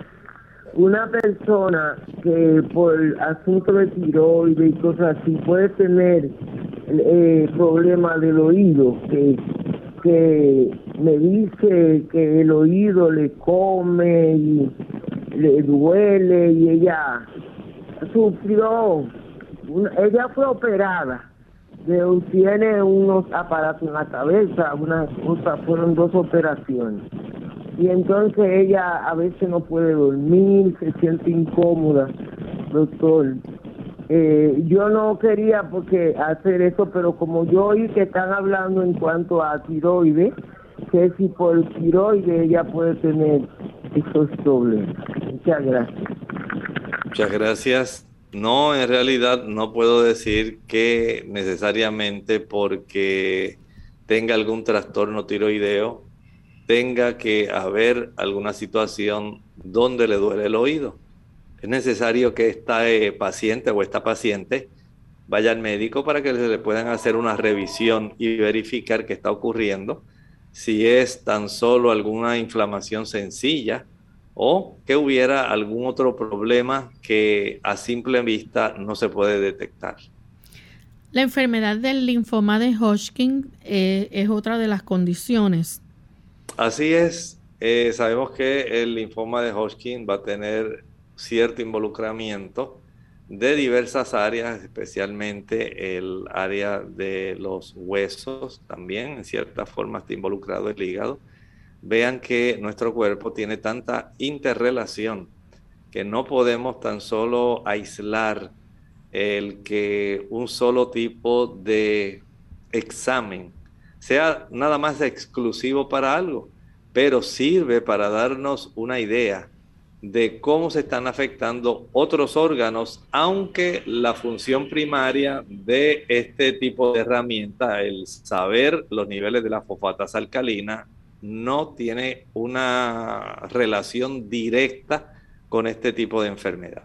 una persona que por asunto de tiroides y cosas así puede tener eh, problemas del oído, que que me dice que el oído le come y le duele y ella sufrió, ella fue operada, de, tiene unos aparatos en la cabeza, una fueron dos operaciones. Y entonces ella a veces no puede dormir, se siente incómoda, doctor. Eh, yo no quería porque hacer eso, pero como yo oí que están hablando en cuanto a tiroides, que si por tiroides ella puede tener esos problemas. Muchas gracias. Muchas gracias. No, en realidad no puedo decir que necesariamente porque tenga algún trastorno tiroideo tenga que haber alguna situación donde le duele el oído es necesario que esta eh, paciente o esta paciente vaya al médico para que le puedan hacer una revisión y verificar qué está ocurriendo, si es tan solo alguna inflamación sencilla o que hubiera algún otro problema que a simple vista no se puede detectar. La enfermedad del linfoma de Hodgkin eh, es otra de las condiciones. Así es. Eh, sabemos que el linfoma de Hodgkin va a tener cierto involucramiento de diversas áreas, especialmente el área de los huesos, también en cierta forma está involucrado el hígado. Vean que nuestro cuerpo tiene tanta interrelación que no podemos tan solo aislar el que un solo tipo de examen sea nada más exclusivo para algo, pero sirve para darnos una idea de cómo se están afectando otros órganos, aunque la función primaria de este tipo de herramienta, el saber los niveles de la fosfatasa alcalina, no tiene una relación directa con este tipo de enfermedad.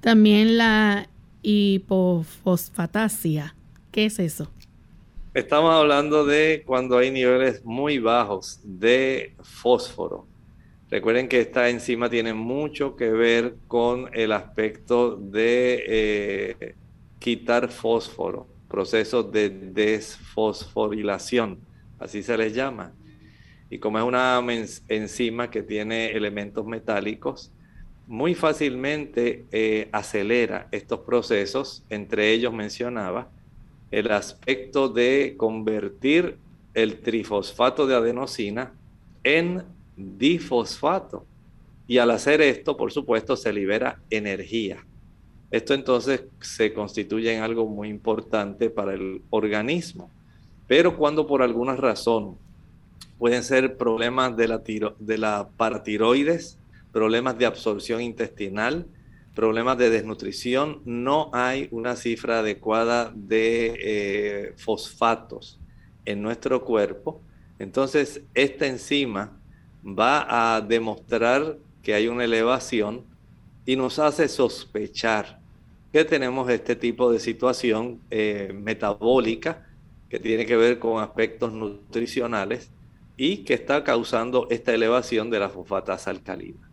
También la hipofosfatasia, ¿qué es eso? Estamos hablando de cuando hay niveles muy bajos de fósforo Recuerden que esta enzima tiene mucho que ver con el aspecto de eh, quitar fósforo, procesos de desfosforilación, así se les llama. Y como es una enzima que tiene elementos metálicos, muy fácilmente eh, acelera estos procesos, entre ellos mencionaba el aspecto de convertir el trifosfato de adenosina en difosfato. Y al hacer esto, por supuesto, se libera energía. Esto entonces se constituye en algo muy importante para el organismo. Pero cuando por alguna razón pueden ser problemas de la, de la paratiroides, problemas de absorción intestinal, problemas de desnutrición, no hay una cifra adecuada de eh, fosfatos en nuestro cuerpo, entonces esta enzima va a demostrar que hay una elevación y nos hace sospechar que tenemos este tipo de situación eh, metabólica que tiene que ver con aspectos nutricionales y que está causando esta elevación de la fosfatasa alcalina.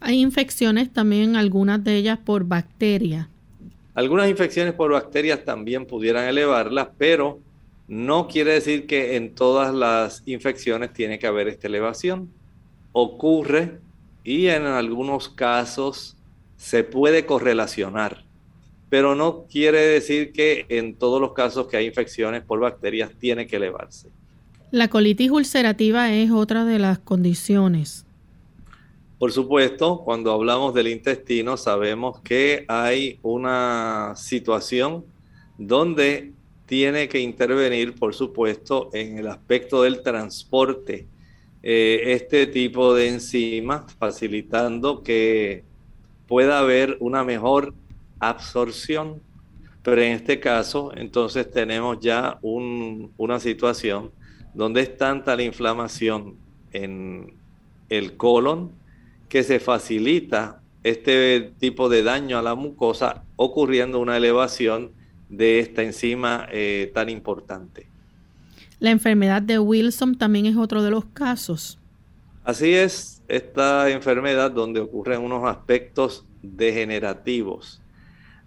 Hay infecciones también, algunas de ellas por bacterias. Algunas infecciones por bacterias también pudieran elevarlas, pero no quiere decir que en todas las infecciones tiene que haber esta elevación. Ocurre y en algunos casos se puede correlacionar, pero no quiere decir que en todos los casos que hay infecciones por bacterias tiene que elevarse. La colitis ulcerativa es otra de las condiciones. Por supuesto, cuando hablamos del intestino sabemos que hay una situación donde tiene que intervenir, por supuesto, en el aspecto del transporte eh, este tipo de enzimas, facilitando que pueda haber una mejor absorción. Pero en este caso, entonces tenemos ya una situación donde es tanta la inflamación en el colon, que se facilita este tipo de daño a la mucosa ocurriendo una elevación de esta enzima eh, tan importante. La enfermedad de Wilson también es otro de los casos. Así es, esta enfermedad donde ocurren unos aspectos degenerativos,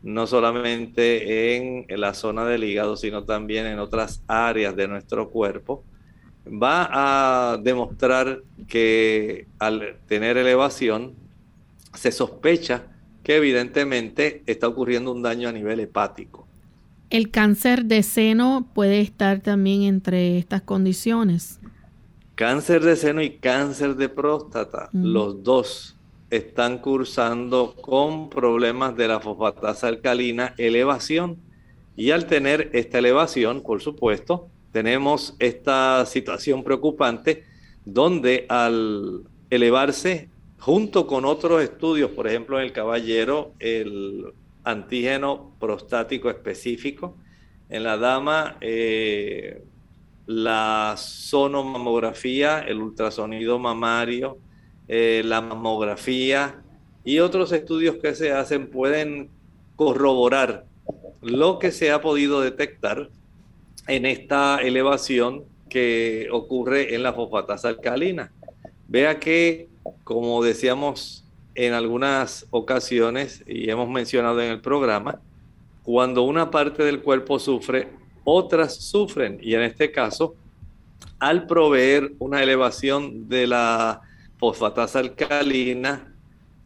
no solamente en la zona del hígado, sino también en otras áreas de nuestro cuerpo, va a demostrar que al tener elevación se sospecha que evidentemente está ocurriendo un daño a nivel hepático. ¿El cáncer de seno puede estar también entre estas condiciones? Cáncer de seno y cáncer de próstata, los dos están cursando con problemas de la fosfatasa alcalina, elevación. Y al tener esta elevación, por supuesto, tenemos esta situación preocupante donde al elevarse junto con otros estudios, por ejemplo en el caballero, el antígeno prostático específico, en la dama eh, la sonomamografía, el ultrasonido mamario, eh, la mamografía y otros estudios que se hacen pueden corroborar lo que se ha podido detectar en esta elevación que ocurre en la fosfatasa alcalina. Vea que, como decíamos en algunas ocasiones y hemos mencionado en el programa, cuando una parte del cuerpo sufre, otras sufren. Y en este caso, al proveer una elevación de la fosfatasa alcalina,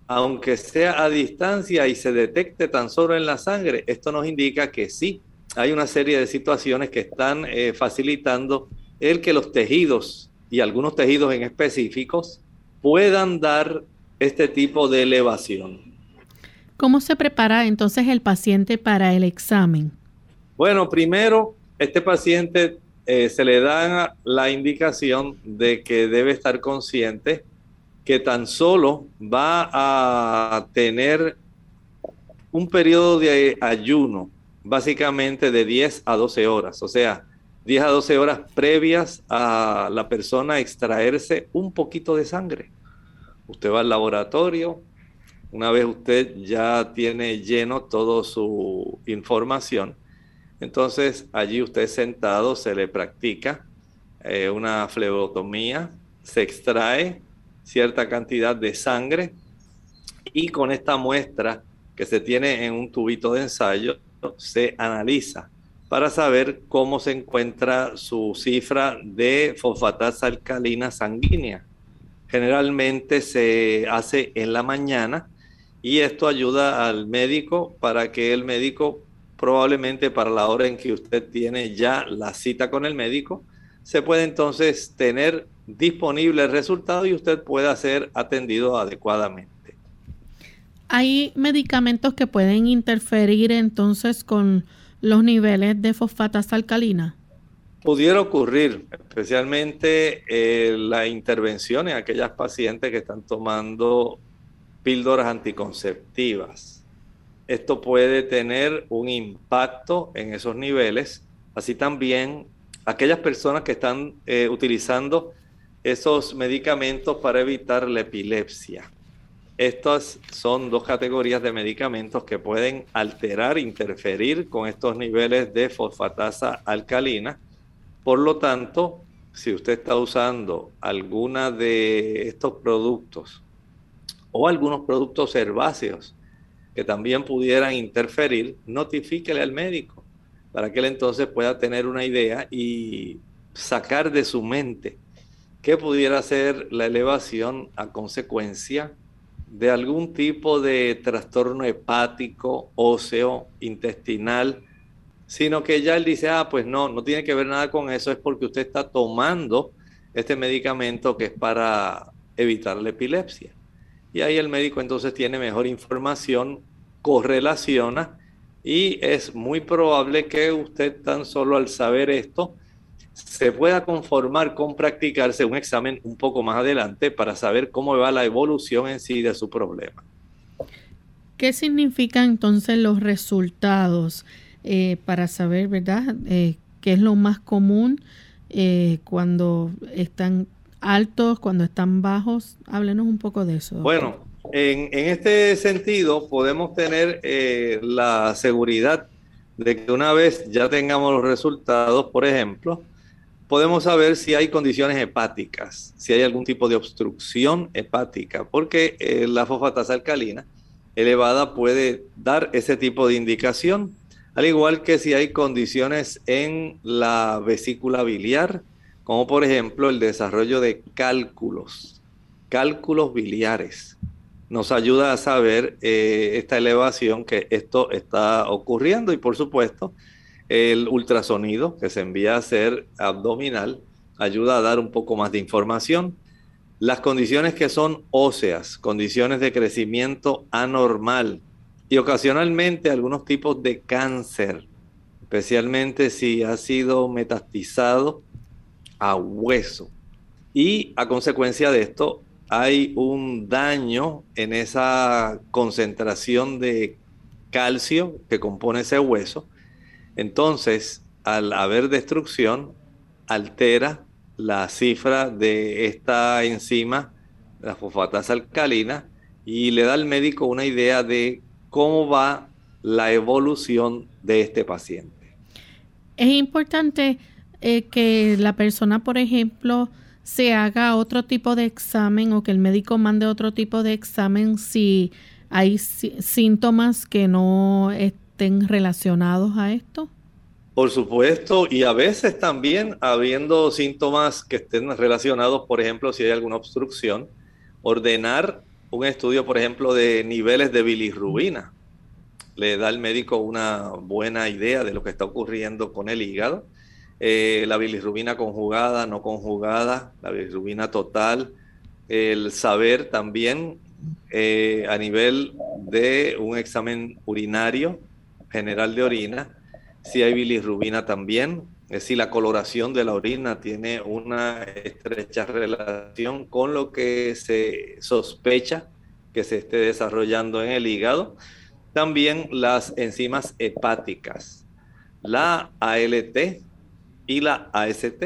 aunque sea a distancia y se detecte tan solo en la sangre, esto nos indica que sí, hay una serie de situaciones que están eh, facilitando el que los tejidos y algunos tejidos en específicos puedan dar este tipo de elevación. ¿Cómo se prepara entonces el paciente para el examen? Bueno, primero, este paciente eh, se le da la indicación de que debe estar consciente que tan solo va a tener un periodo de ayuno básicamente de 10 a 12 horas, o sea, 10 a 12 horas previas a la persona extraerse un poquito de sangre. Usted va al laboratorio, una vez usted ya tiene lleno toda su información, entonces allí usted sentado se le practica eh, una flebotomía, se extrae cierta cantidad de sangre y con esta muestra que se tiene en un tubito de ensayo, se analiza para saber cómo se encuentra su cifra de fosfatasa alcalina sanguínea. Generalmente se hace en la mañana y esto ayuda al médico para que el médico probablemente para la hora en que usted tiene ya la cita con el médico se puede entonces tener disponible el resultado y usted pueda ser atendido adecuadamente. ¿Hay medicamentos que pueden interferir entonces con los niveles de fosfatas alcalinas? Pudiera ocurrir, especialmente eh, la intervención en aquellas pacientes que están tomando píldoras anticonceptivas. Esto puede tener un impacto en esos niveles, así también aquellas personas que están eh, utilizando esos medicamentos para evitar la epilepsia. Estas son dos categorías de medicamentos que pueden alterar, interferir con estos niveles de fosfatasa alcalina. Por lo tanto, si usted está usando alguna de estos productos o algunos productos herbáceos que también pudieran interferir, notifíquele al médico para que él entonces pueda tener una idea y sacar de su mente qué pudiera ser la elevación a consecuencia de algún tipo de trastorno hepático, óseo, intestinal, sino que ya él dice, ah, pues no, no tiene que ver nada con eso, es porque usted está tomando este medicamento que es para evitar la epilepsia. Y ahí el médico entonces tiene mejor información, correlaciona y es muy probable que usted tan solo al saber esto se pueda conformar con practicarse un examen un poco más adelante para saber cómo va la evolución en sí de su problema. ¿Qué significan entonces los resultados eh, para saber, verdad, eh, qué es lo más común eh, cuando están altos, cuando están bajos? Háblenos un poco de eso. Bueno, en, en, este sentido podemos tener la seguridad de que una vez ya tengamos los resultados, por ejemplo, podemos saber si hay condiciones hepáticas, si hay algún tipo de obstrucción hepática, porque eh, la fosfatasa alcalina elevada puede dar ese tipo de indicación, al igual que si hay condiciones en la vesícula biliar, como por ejemplo el desarrollo de cálculos, cálculos biliares. Nos ayuda a saber eh, esta elevación que esto está ocurriendo y por supuesto el ultrasonido que se envía a hacer abdominal ayuda a dar un poco más de información. Las condiciones que son óseas, condiciones de crecimiento anormal y ocasionalmente algunos tipos de cáncer, especialmente si ha sido metastizado a hueso. Y a consecuencia de esto hay un daño en esa concentración de calcio que compone ese hueso entonces, al haber destrucción, altera la cifra de esta enzima, la fosfatasa alcalina, y le da al médico una idea de cómo va la evolución de este paciente. Es importante eh, que la persona, por ejemplo, se haga otro tipo de examen o que el médico mande otro tipo de examen si hay síntomas que no estén relacionados a esto? Por supuesto, y a veces también habiendo síntomas que estén relacionados, por ejemplo, si hay alguna obstrucción, ordenar un estudio, por ejemplo, de niveles de bilirrubina. Le da al médico una buena idea de lo que está ocurriendo con el hígado. Eh, la bilirrubina conjugada, no conjugada, la bilirrubina total, el saber también eh, a nivel de un examen urinario, general de orina, si hay bilirrubina también, es decir, la coloración de la orina tiene una estrecha relación con lo que se sospecha que se esté desarrollando en el hígado. También las enzimas hepáticas, la ALT y la AST,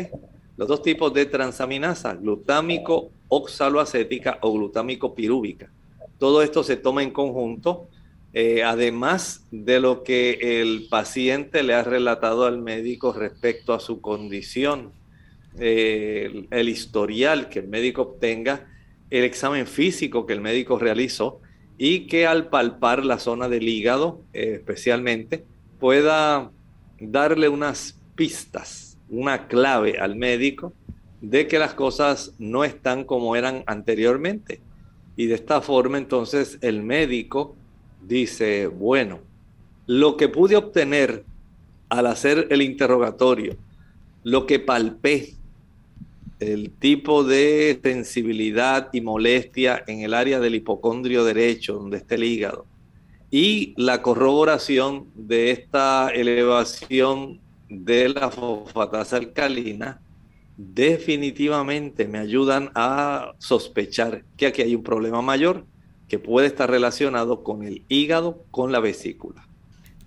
los dos tipos de transaminasa, glutámico oxaloacética o glutámico pirúvica. Todo esto se toma en conjunto eh, además de lo que el paciente le ha relatado al médico respecto a su condición, eh, el, historial que el médico obtenga, el examen físico que el médico realizó y que al palpar la zona del hígado eh, especialmente pueda darle unas pistas, una clave al médico de que las cosas no están como eran anteriormente. Y de esta forma entonces el médico dice, bueno, lo que pude obtener al hacer el interrogatorio, lo que palpé, el tipo de sensibilidad y molestia en el área del hipocondrio derecho, donde está el hígado, y la corroboración de esta elevación de la fosfatasa alcalina, definitivamente me ayudan a sospechar que aquí hay un problema mayor que puede estar relacionado con el hígado, con la vesícula.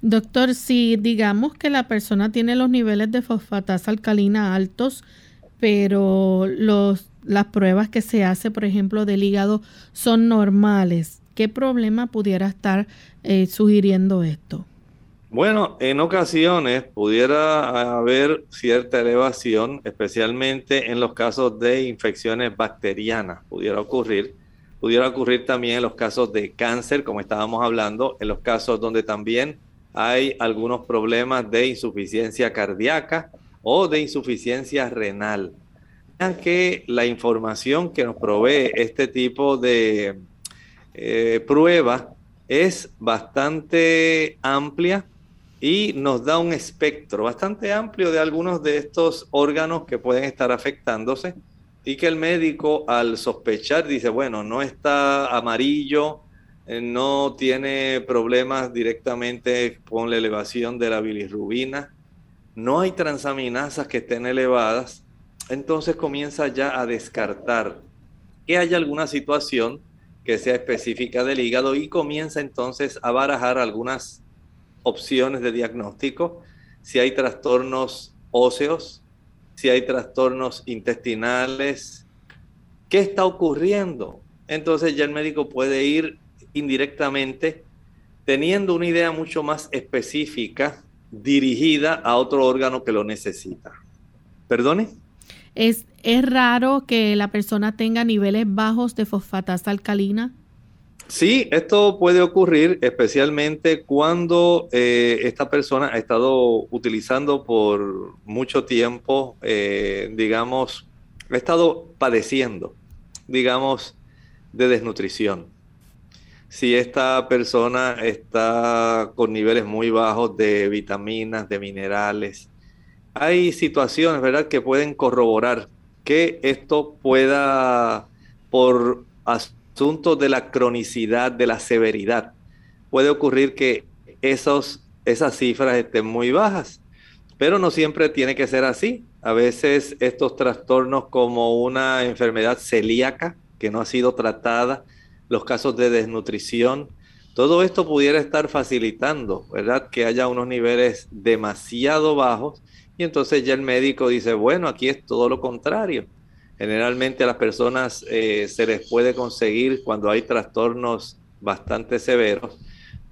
Doctor, si digamos que la persona tiene los niveles de fosfatasa alcalina altos, pero los, las pruebas que se hace, por ejemplo, del hígado son normales, ¿qué problema pudiera estar eh, sugiriendo esto? Bueno, en ocasiones pudiera haber cierta elevación, especialmente en los casos de infecciones bacterianas, pudiera ocurrir. Pudiera ocurrir también en los casos de cáncer, como estábamos hablando, en los casos donde también hay algunos problemas de insuficiencia cardíaca o de insuficiencia renal. Vean que la información que nos provee este tipo de eh, prueba es bastante amplia y nos da un espectro bastante amplio de algunos de estos órganos que pueden estar afectándose y que el médico al sospechar dice, bueno, no está amarillo, eh, no tiene problemas directamente con la elevación de la bilirrubina, no hay transaminasas que estén elevadas, entonces comienza ya a descartar que haya alguna situación que sea específica del hígado y comienza entonces a barajar algunas opciones de diagnóstico, si hay trastornos óseos, si hay trastornos intestinales, ¿qué está ocurriendo? Entonces ya el médico puede ir indirectamente, teniendo una idea mucho más específica dirigida a otro órgano que lo necesita. ¿Perdone? ¿Es, ¿Es raro que la persona tenga niveles bajos de fosfatasa alcalina? Sí, esto puede ocurrir especialmente cuando eh, esta persona ha estado utilizando por mucho tiempo, eh, digamos, ha estado padeciendo, digamos, de desnutrición si esta persona está con niveles muy bajos de vitaminas, de minerales. Hay situaciones, ¿verdad?, que pueden corroborar que esto pueda, por de la cronicidad, de la severidad, puede ocurrir que esos, esas cifras estén muy bajas. Pero no siempre tiene que ser así. A veces estos trastornos como una enfermedad celíaca que no ha sido tratada, los casos de desnutrición. Todo esto pudiera estar facilitando, ¿verdad? Que haya unos niveles demasiado bajos y entonces ya el médico dice, bueno, aquí es todo lo contrario. Generalmente a las personas eh, se les puede conseguir cuando hay trastornos bastante severos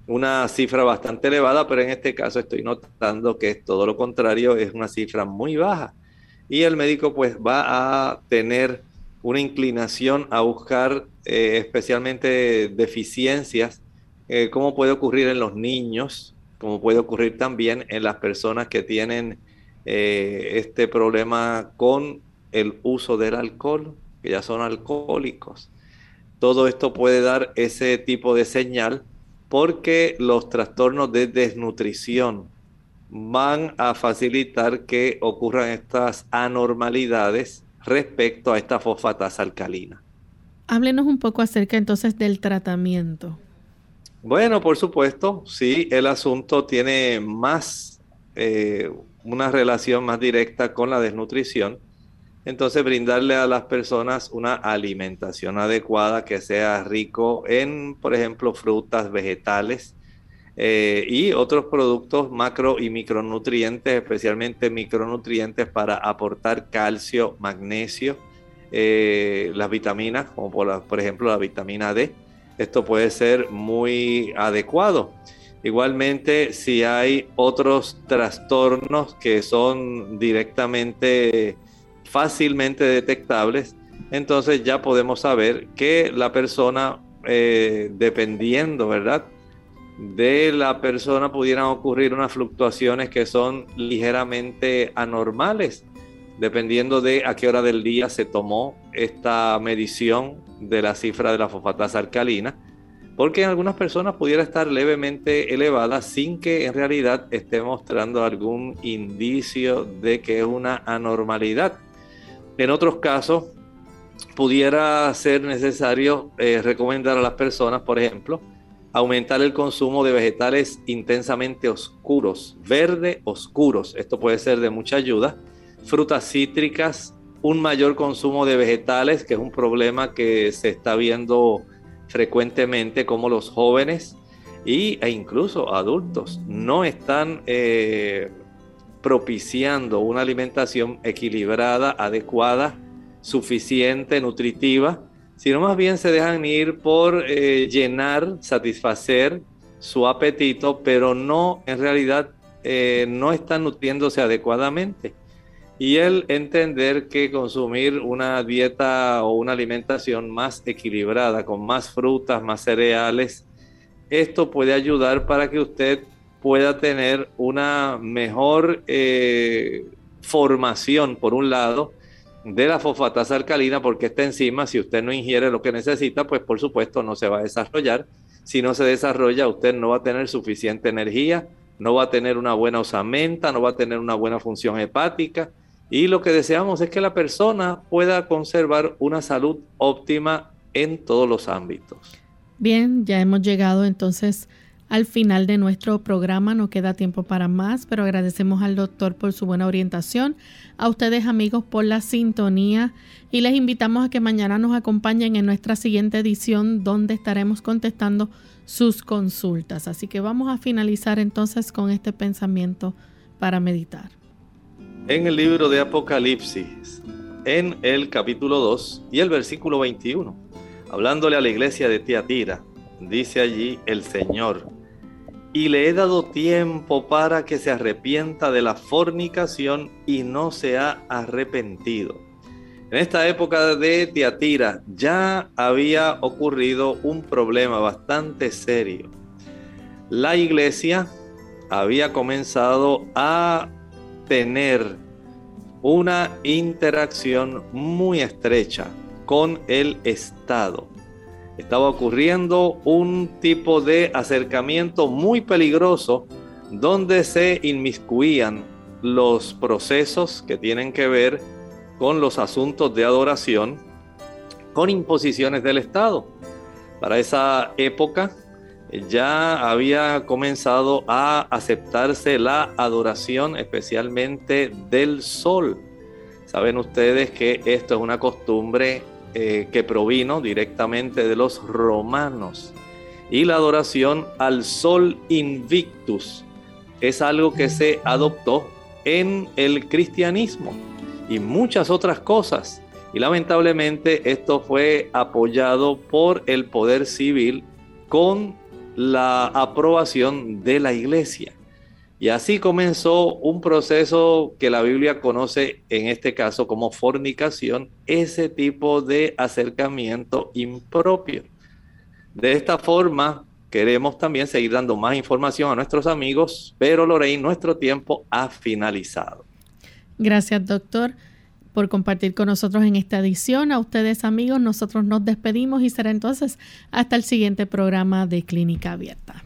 una cifra bastante elevada, pero en este caso estoy notando que es todo lo contrario, es una cifra muy baja. Y el médico pues va a tener una inclinación a buscar eh, especialmente deficiencias, eh, como puede ocurrir en los niños, como puede ocurrir también en las personas que tienen eh, este problema con el uso del alcohol, que ya son alcohólicos. Todo esto puede dar ese tipo de señal porque los trastornos de desnutrición van a facilitar que ocurran estas anormalidades respecto a esta fosfatasa alcalina. Háblenos un poco acerca entonces del tratamiento. Bueno, por supuesto, sí, el asunto tiene más, eh, una relación más directa con la desnutrición. Entonces, brindarle a las personas una alimentación adecuada que sea rico en, por ejemplo, frutas, vegetales, eh, y otros productos macro y micronutrientes, especialmente micronutrientes para aportar calcio, magnesio, eh, las vitaminas, como por, por, ejemplo la vitamina D. Esto puede ser muy adecuado. Igualmente, si hay otros trastornos que son directamente, fácilmente detectables, entonces ya podemos saber que la persona, eh, dependiendo, ¿verdad? de la persona pudieran ocurrir unas fluctuaciones que son ligeramente anormales, dependiendo de a qué hora del día se tomó esta medición de la cifra de la fosfatasa alcalina, porque en algunas personas pudiera estar levemente elevada sin que en realidad esté mostrando algún indicio de que es una anormalidad. En otros casos, pudiera ser necesario eh, recomendar a las personas, por ejemplo, aumentar el consumo de vegetales intensamente oscuros, verde oscuros. Esto puede ser de mucha ayuda. Frutas cítricas, un mayor consumo de vegetales, que es un problema que se está viendo frecuentemente como los jóvenes y, e incluso adultos no están eh, propiciando una alimentación equilibrada, adecuada, suficiente, nutritiva, sino más bien se dejan ir por eh, llenar, satisfacer su apetito, pero no, en realidad, eh, no están nutriéndose adecuadamente. Y el entender que consumir una dieta o una alimentación más equilibrada, con más frutas, más cereales, esto puede ayudar para que usted pueda tener una mejor eh, formación, por un lado, de la fosfatasa alcalina, porque esta enzima, si usted no ingiere lo que necesita, pues por supuesto no se va a desarrollar. Si no se desarrolla, usted no va a tener suficiente energía, no va a tener una buena osamenta, no va a tener una buena función hepática. Y lo que deseamos es que la persona pueda conservar una salud óptima en todos los ámbitos. Bien, ya hemos llegado entonces al final de nuestro programa. No queda tiempo para más, pero agradecemos al doctor por su buena orientación, a ustedes amigos por la sintonía y les invitamos a que mañana nos acompañen en nuestra siguiente edición donde estaremos contestando sus consultas. Así que vamos a finalizar entonces con este pensamiento para meditar. En el libro de Apocalipsis, en el capítulo 2 y el versículo 21, hablándole a la iglesia de Tiatira, dice allí el Señor, y le he dado tiempo para que se arrepienta de la fornicación y no se ha arrepentido. En esta época de Tiatira ya había ocurrido un problema bastante serio. La iglesia había comenzado a tener una interacción muy estrecha con el Estado estaba ocurriendo un tipo de acercamiento muy peligroso donde se inmiscuían los procesos que tienen que ver con los asuntos de adoración con imposiciones del Estado. Para esa época ya había comenzado a aceptarse la adoración especialmente del sol. Saben ustedes que esto es una costumbre eh, que provino directamente de los romanos. Y la adoración al sol invictus es algo que se adoptó en el cristianismo y muchas otras cosas. Y lamentablemente esto fue apoyado por el poder civil con la aprobación de la iglesia. Y así comenzó un proceso que la Biblia conoce en este caso como fornicación, ese tipo de acercamiento impropio. De esta forma, queremos también seguir dando más información a nuestros amigos, pero Lorraine, nuestro tiempo ha finalizado. Gracias, doctor, por compartir con nosotros en esta edición. A ustedes, amigos, nosotros nos despedimos y será entonces hasta el siguiente programa de Clínica Abierta.